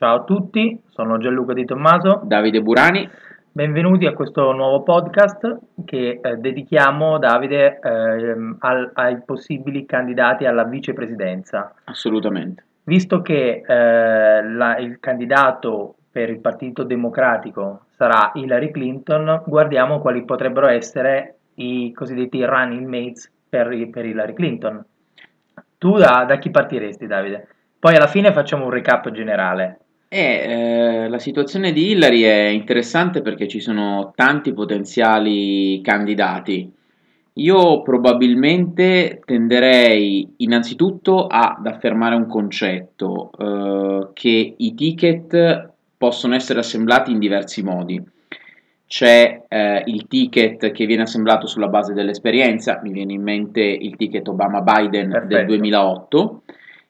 Ciao a tutti, sono Gianluca Di Tommaso. Davide Burani. Benvenuti a questo nuovo podcast che eh, dedichiamo, Davide, eh, al, ai possibili candidati alla vicepresidenza. Assolutamente. Visto che eh, la, il candidato per il Partito Democratico sarà Hillary Clinton, guardiamo quali potrebbero essere i cosiddetti running mates per, per Hillary Clinton. Tu da, da chi partiresti, Davide? Poi alla fine facciamo un recap generale. Eh, eh, la situazione di Hillary è interessante perché ci sono tanti potenziali candidati. Io probabilmente tenderei innanzitutto ad affermare un concetto, eh, che i ticket possono essere assemblati in diversi modi. C'è eh, il ticket che viene assemblato sulla base dell'esperienza, mi viene in mente il ticket Obama-Biden del 2008,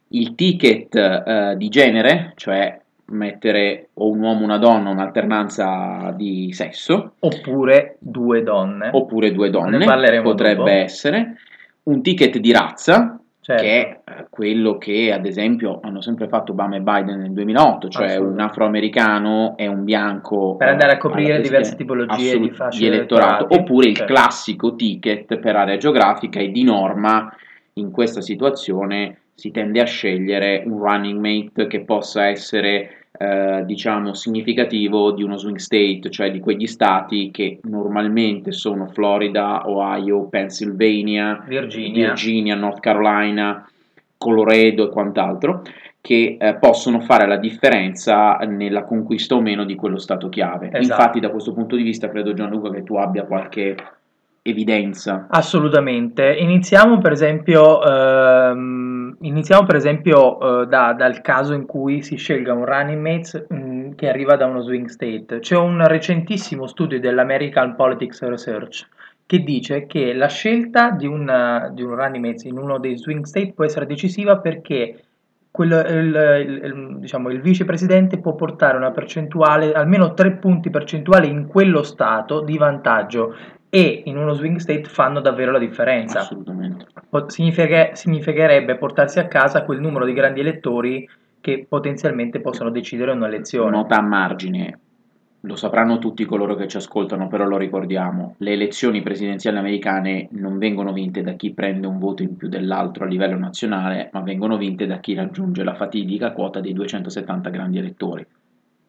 il ticket eh, di genere, cioè mettere o un uomo o una donna, un'alternanza di sesso. Oppure due donne. Oppure due donne, potrebbe dopo. essere. Un ticket di razza, certo. che è eh, quello che ad esempio hanno sempre fatto Obama e Biden nel 2008, cioè un afroamericano e un bianco. Per andare a coprire diverse tipologie di fasce di elettorato. Oppure certo. il classico ticket per area geografica e di norma in questa situazione si tende a scegliere un running mate che possa essere eh, diciamo significativo di uno swing state, cioè di quegli stati che normalmente sono Florida, Ohio, Pennsylvania, Virginia, Virginia North Carolina, Colorado e quant'altro che eh, possono fare la differenza nella conquista o meno di quello stato chiave. Esatto. Infatti, da questo punto di vista, credo Gianluca che tu abbia qualche evidenza. Assolutamente. Iniziamo per esempio, ehm, iniziamo per esempio eh, da, dal caso in cui si scelga un running mate mm, che arriva da uno swing state. C'è un recentissimo studio dell'American Politics Research che dice che la scelta di un, di un running mate in uno dei swing state può essere decisiva perché quello, il, il, il, diciamo, il, vicepresidente può portare una percentuale, almeno tre punti percentuali in quello stato di vantaggio e in uno swing state fanno davvero la differenza. Assolutamente. Significa, significherebbe portarsi a casa quel numero di grandi elettori che potenzialmente possono decidere un'elezione. Nota a margine, lo sapranno tutti coloro che ci ascoltano, però lo ricordiamo, le elezioni presidenziali americane non vengono vinte da chi prende un voto in più dell'altro a livello nazionale, ma vengono vinte da chi raggiunge la fatidica quota dei 270 grandi elettori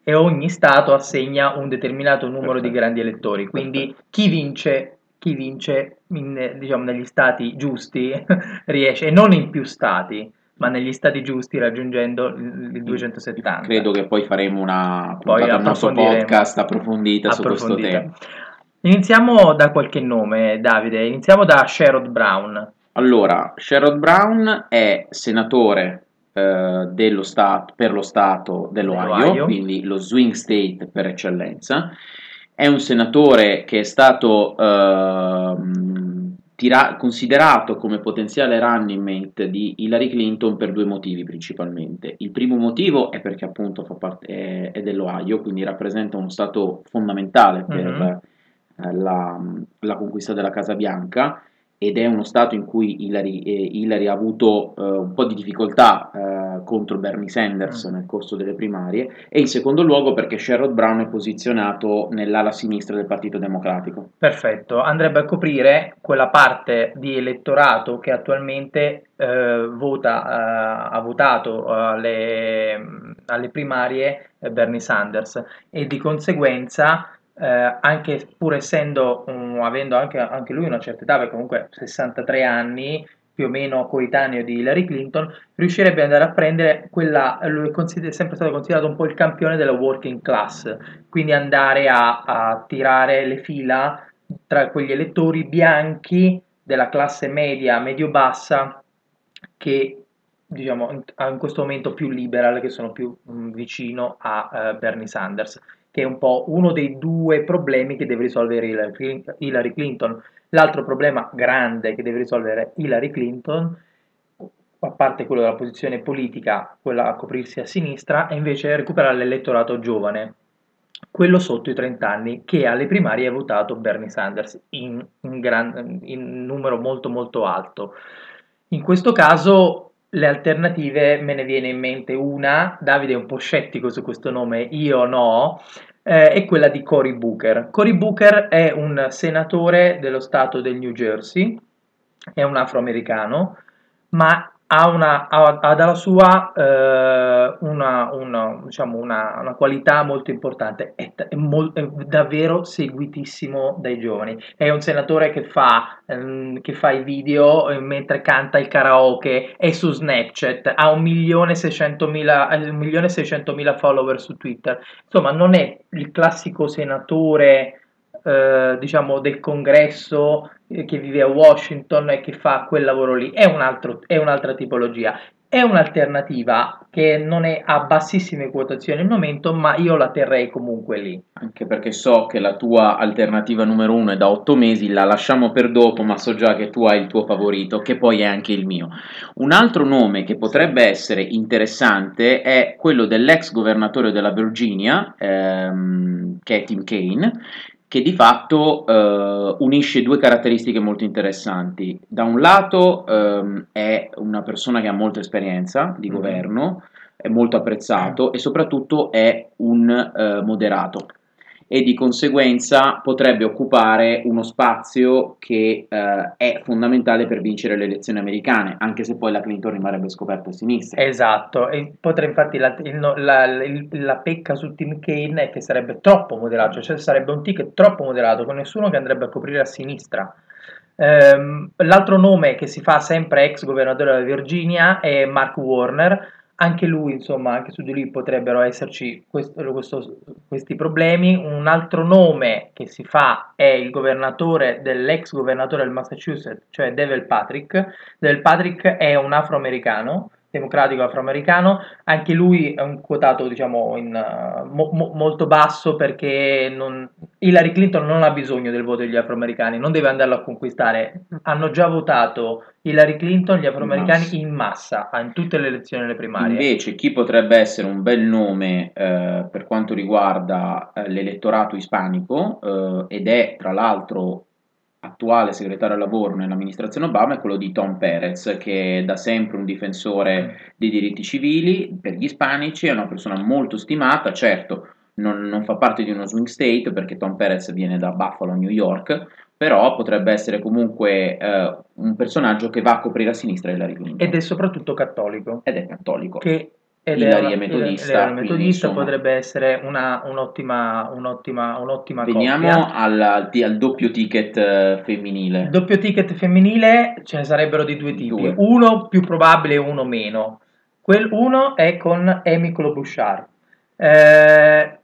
e ogni Stato assegna un determinato numero di grandi elettori. Quindi chi vince, chi vince in, diciamo, negli Stati giusti riesce, e non in più Stati, ma negli Stati giusti raggiungendo il 270. Credo che poi faremo una poi puntata nostro podcast approfondita, approfondita su questo tema. Iniziamo da qualche nome, Davide. Iniziamo da Sherrod Brown. Allora, Sherrod Brown è senatore dello stato, per lo Stato dell'Ohio, quindi lo swing state per eccellenza. È un senatore che è stato eh, tira- considerato come potenziale running mate di Hillary Clinton per due motivi principalmente. Il primo motivo è perché appunto fa parte, è, è dell'Ohio, quindi rappresenta uno stato fondamentale per mm-hmm. la, la conquista della Casa Bianca ed è uno stato in cui Hillary, eh, Hillary ha avuto eh, un po' di difficoltà eh, contro Bernie Sanders mm. nel corso delle primarie e in secondo luogo perché Sherrod Brown è posizionato nell'ala sinistra del Partito Democratico. Perfetto, andrebbe a coprire quella parte di elettorato che attualmente eh, vota, eh, ha votato alle, alle primarie eh, Bernie Sanders e di conseguenza eh, anche pur essendo um, avendo anche, anche, lui una certa età, perché comunque 63 anni, più o meno coetaneo di Hillary Clinton, riuscirebbe ad andare a prendere quella, lui è, è sempre stato considerato un po' il campione della working class, quindi andare a, a tirare le fila tra quegli elettori bianchi della classe media, medio-bassa, che diciamo in questo momento più liberal, che sono più mh, mm, vicino a uh, Bernie Sanders che è un po' uno dei due problemi che deve risolvere Hillary Clinton. L'altro problema grande che deve risolvere Hillary Clinton, a parte quello della posizione politica, quella a coprirsi a sinistra, è invece recuperare l'elettorato giovane, quello sotto i 30 anni, che alle primarie ha votato Bernie Sanders in, in, gran, in numero molto molto alto. In questo caso le alternative me ne viene in mente una, Davide è un po' scettico su questo nome, io no, eh, è quella di Cory Booker. Cory Booker è un senatore dello stato del New Jersey, è un afroamericano, ma ha, una, ha, ha dalla sua eh, una, una, diciamo una, una, qualità molto importante, è, è, mol, è, davvero seguitissimo dai giovani. È un senatore che fa, ehm, che fa i video eh, mentre canta il karaoke, è su Snapchat, ha un milione e follower su Twitter. Insomma, non è il classico senatore eh, diciamo, del congresso eh, che vive a Washington e che fa quel lavoro lì, è, un altro, è un'altra tipologia. È un'alternativa che non è a bassissime quotazioni al momento, ma io la terrei comunque lì. Anche perché so che la tua alternativa numero uno è da otto mesi, la lasciamo per dopo, ma so già che tu hai il tuo favorito, che poi è anche il mio. Un altro nome che potrebbe essere interessante è quello dell'ex governatore della Virginia, ehm, che è Tim Kaine, che di fatto eh, unisce due caratteristiche molto interessanti. Da un lato ehm, è una persona che ha molta esperienza di mm-hmm. governo, è molto apprezzato e soprattutto è un eh, moderato e di conseguenza potrebbe occupare uno spazio che eh, è fondamentale per vincere le elezioni americane, anche se poi la Clinton rimarrebbe scoperta a sinistra. Esatto, e potrebbe infatti la, la, la, la, pecca su Tim Kaine è che sarebbe troppo moderato, cioè sarebbe un ticket troppo moderato con nessuno che andrebbe a coprire a sinistra. Ehm, l'altro nome che si fa sempre ex governatore della Virginia è Mark Warner, anche lui, insomma, anche su di lui potrebbero esserci questo, questo, questi problemi. Un altro nome che si fa è il governatore dell'ex governatore del Massachusetts, cioè Devil Patrick. Devil Patrick è un afroamericano democratico afroamericano, anche lui è un quotato diciamo in, uh, mo, mo, molto basso perché non, Hillary Clinton non ha bisogno del voto degli afroamericani, non deve andarlo a conquistare, hanno già votato Hillary Clinton gli afroamericani in massa, in, massa, in tutte le elezioni le primarie. Invece chi potrebbe essere un bel nome eh, per quanto riguarda eh, l'elettorato ispanico eh, ed è tra l'altro attuale segretario al lavoro nell'amministrazione Obama è quello di Tom Perez, che è da sempre un difensore dei diritti civili per gli ispanici, è una persona molto stimata, certo non, non fa parte di uno swing state perché Tom Perez viene da Buffalo, New York, però potrebbe essere comunque eh, un personaggio che va a coprire a sinistra Hillary Clinton. Ed è soprattutto cattolico. Ed è cattolico. Che ed Ilari è metodista, era metodista quindi, potrebbe essere una, un'ottima, un'ottima, un'ottima Veniamo al, al, doppio ticket uh, femminile. Il doppio ticket femminile ce ne sarebbero di due tipi, due. uno più probabile e uno meno. Quel uno è con Amy Klobuchar. Eh,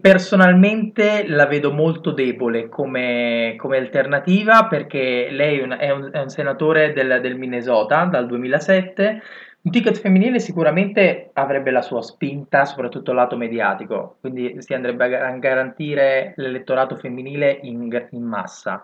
personalmente la vedo molto debole come, come alternativa perché lei è un, è un, è un senatore del, del Minnesota dal 2007 un ticket femminile sicuramente avrebbe la sua spinta, soprattutto lato mediatico, quindi si andrebbe a garantire l'elettorato femminile in, in massa.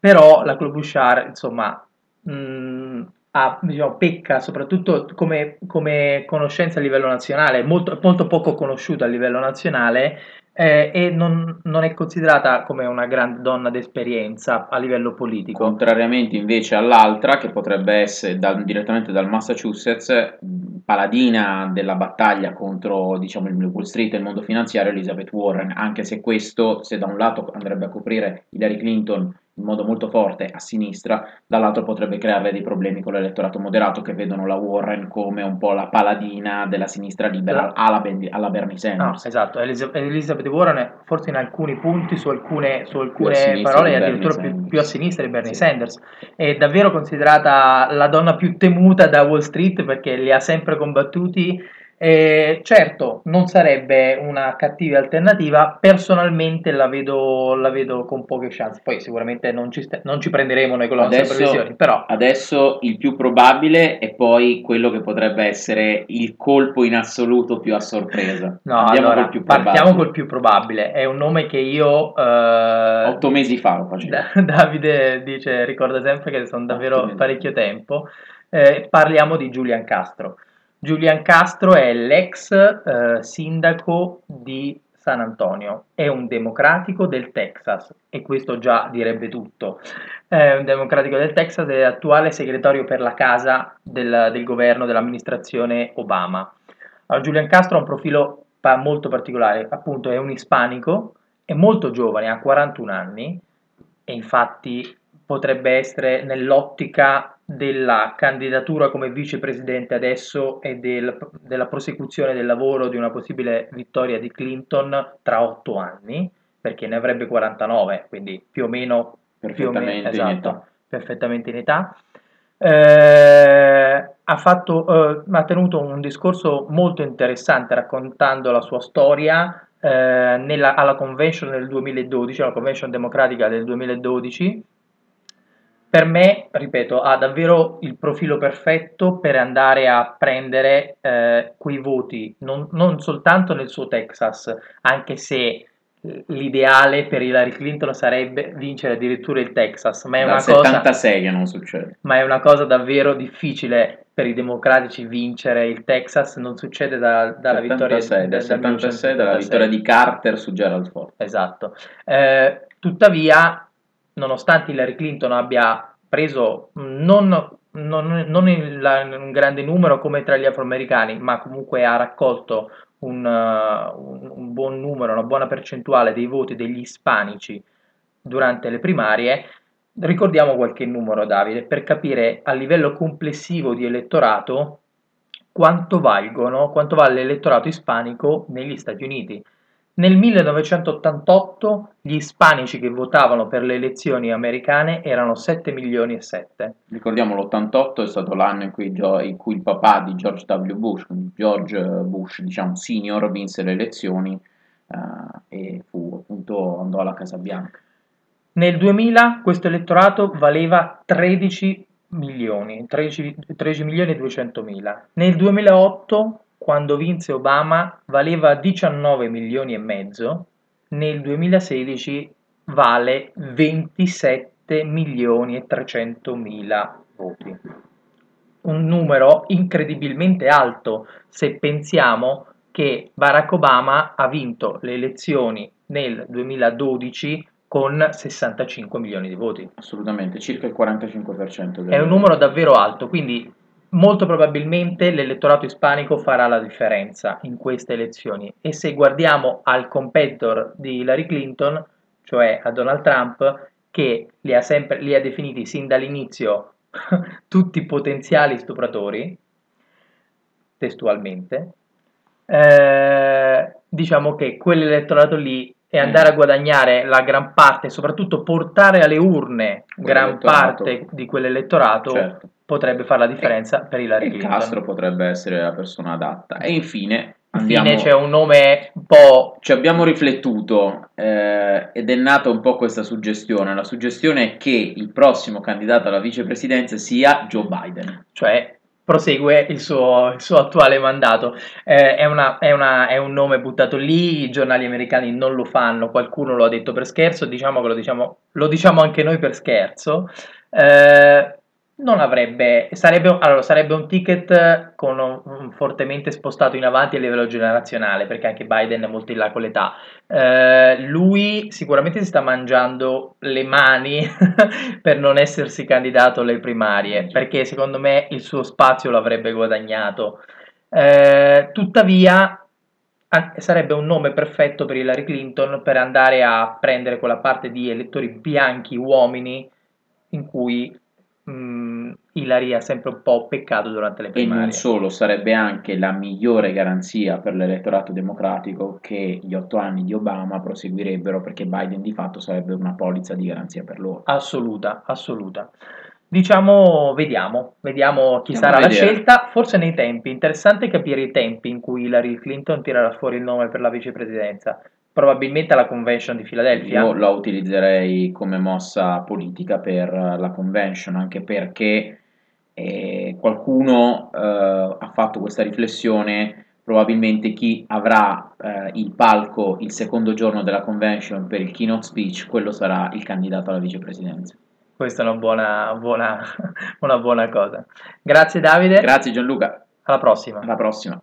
Però la Klobuchar, insomma, mh, mm, ha, diciamo, pecca soprattutto come, come, conoscenza a livello nazionale, molto, molto poco conosciuta a livello nazionale eh, e non, non, è considerata come una grande donna d'esperienza a livello politico. Contrariamente invece all'altra, che potrebbe essere da, direttamente dal Massachusetts, paladina della battaglia contro diciamo, il Wall Street e il mondo finanziario, Elizabeth Warren, anche se questo, se da un lato andrebbe a coprire Hillary Clinton in modo molto forte a sinistra, dall'altro potrebbe creare dei problemi con l'elettorato moderato che vedono la Warren come un po' la paladina della sinistra libera alla, ben, alla Bernie Sanders. No, esatto, Elizabeth Warren forse in alcuni punti, su alcune, su alcune parole è addirittura più, più, a sinistra di Bernie sì. Sanders. È davvero considerata la donna più temuta da Wall Street perché li ha sempre combattuti eh, certo, non sarebbe una cattiva alternativa, personalmente la vedo, la vedo con poche chance, poi sicuramente non ci, st- non ci prenderemo noi con le nostre previsioni, però... Adesso il più probabile è poi quello che potrebbe essere il colpo in assoluto più a sorpresa. No, Andiamo allora, col partiamo col più probabile, è un nome che io... Eh, Otto mesi fa lo facevo. Davide dice, ricorda sempre che sono davvero parecchio tempo, eh, parliamo di Julian Castro. Julian Castro è l'ex eh, sindaco di San Antonio, è un democratico del Texas e questo già direbbe tutto. È un democratico del Texas ed è attuale segretario per la casa del, del governo dell'amministrazione Obama. Allora, Julian Castro ha un profilo molto particolare, appunto è un ispanico, è molto giovane, ha 41 anni e infatti potrebbe essere nell'ottica della candidatura come vicepresidente adesso e del, della prosecuzione del lavoro di una possibile vittoria di Clinton tra otto anni, perché ne avrebbe 49, quindi più o meno perfettamente, o meno, esatto, in, età. perfettamente in età. Eh, ha, fatto, eh, ha, tenuto un discorso molto interessante raccontando la sua storia eh, nella, alla convention del 2012, alla convention democratica del 2012 per me, ripeto, ha davvero il profilo perfetto per andare a prendere eh, quei voti, non, non, soltanto nel suo Texas, anche se l'ideale per Hillary Clinton sarebbe vincere addirittura il Texas, ma è una 76 cosa. Ma è una cosa davvero difficile per i democratici vincere il Texas, non succede da, dalla 76, vittoria del 76, dalla vittoria di Carter su Gerald Ford. Esatto. Eh, tuttavia nonostante Hillary Clinton abbia preso non, non, non in, la, in, un grande numero come tra gli afroamericani, ma comunque ha raccolto un, un, un buon numero, una buona percentuale dei voti degli ispanici durante le primarie, ricordiamo qualche numero Davide per capire a livello complessivo di elettorato quanto valgono, quanto vale l'elettorato ispanico negli Stati Uniti. Nel 1988 gli ispanici che votavano per le elezioni americane erano 7 milioni e 7. Ricordiamo l'88 è stato l'anno in cui, in cui, il papà di George W. Bush, quindi George Bush, diciamo senior, vinse le elezioni uh, e fu appunto andò alla Casa Bianca. Nel 2000 questo elettorato valeva 13 milioni, 13, 13 milioni e 200 mila. Nel 2008 quando vinse Obama valeva 19 milioni e mezzo, nel 2016 vale 27 milioni e 300 mila voti. Un numero incredibilmente alto se pensiamo che Barack Obama ha vinto le elezioni nel 2012 con 65 milioni di voti. Assolutamente, circa il 45%. È un numero davvero alto, quindi molto probabilmente l'elettorato ispanico farà la differenza in queste elezioni. E se guardiamo al competitor di Hillary Clinton, cioè a Donald Trump, che li ha, sempre, li ha definiti sin dall'inizio tutti potenziali stupratori, testualmente, eh, diciamo che quell'elettorato lì e andare a guadagnare la gran parte, soprattutto portare alle urne gran parte di quell'elettorato, certo potrebbe fare la differenza e, per Hillary Clinton. Castro potrebbe essere la persona adatta. E infine, andiamo, infine c'è un nome un po'... Ci abbiamo riflettuto eh, ed è nata un po' questa suggestione. La suggestione è che il prossimo candidato alla vicepresidenza sia Joe Biden. Cioè prosegue il suo, il suo attuale mandato. Eh, è, una, è, una, è, un nome buttato lì, i giornali americani non lo fanno, qualcuno lo ha detto per scherzo, diciamo che lo diciamo, lo diciamo anche noi per scherzo. Eh, non avrebbe sarebbe, allora, sarebbe un ticket con un, un fortemente spostato in avanti a livello generazionale perché anche Biden è molto in là con l'età. Eh, lui sicuramente si sta mangiando le mani per non essersi candidato alle primarie perché secondo me il suo spazio l'avrebbe guadagnato. Eh, tuttavia sarebbe un nome perfetto per Hillary Clinton per andare a prendere quella parte di elettori bianchi uomini in cui mh, Hillary ha sempre un po' peccato durante le primarie. E non solo, sarebbe anche la migliore garanzia per l'elettorato democratico che gli otto anni di Obama proseguirebbero perché Biden di fatto sarebbe una polizza di garanzia per loro. Assoluta, assoluta. Diciamo, vediamo, vediamo chi Andiamo sarà la scelta, forse nei tempi. Interessante capire i tempi in cui Hillary Clinton tirerà fuori il nome per la vicepresidenza probabilmente alla convention di Filadelfia. Io la utilizzerei come mossa politica per la convention, anche perché eh, qualcuno eh, ha fatto questa riflessione, probabilmente chi avrà eh, il palco il secondo giorno della convention per il keynote speech, quello sarà il candidato alla vicepresidenza. Questa è una buona, buona, una buona cosa. Grazie Davide. Grazie Gianluca. Alla prossima. Alla prossima.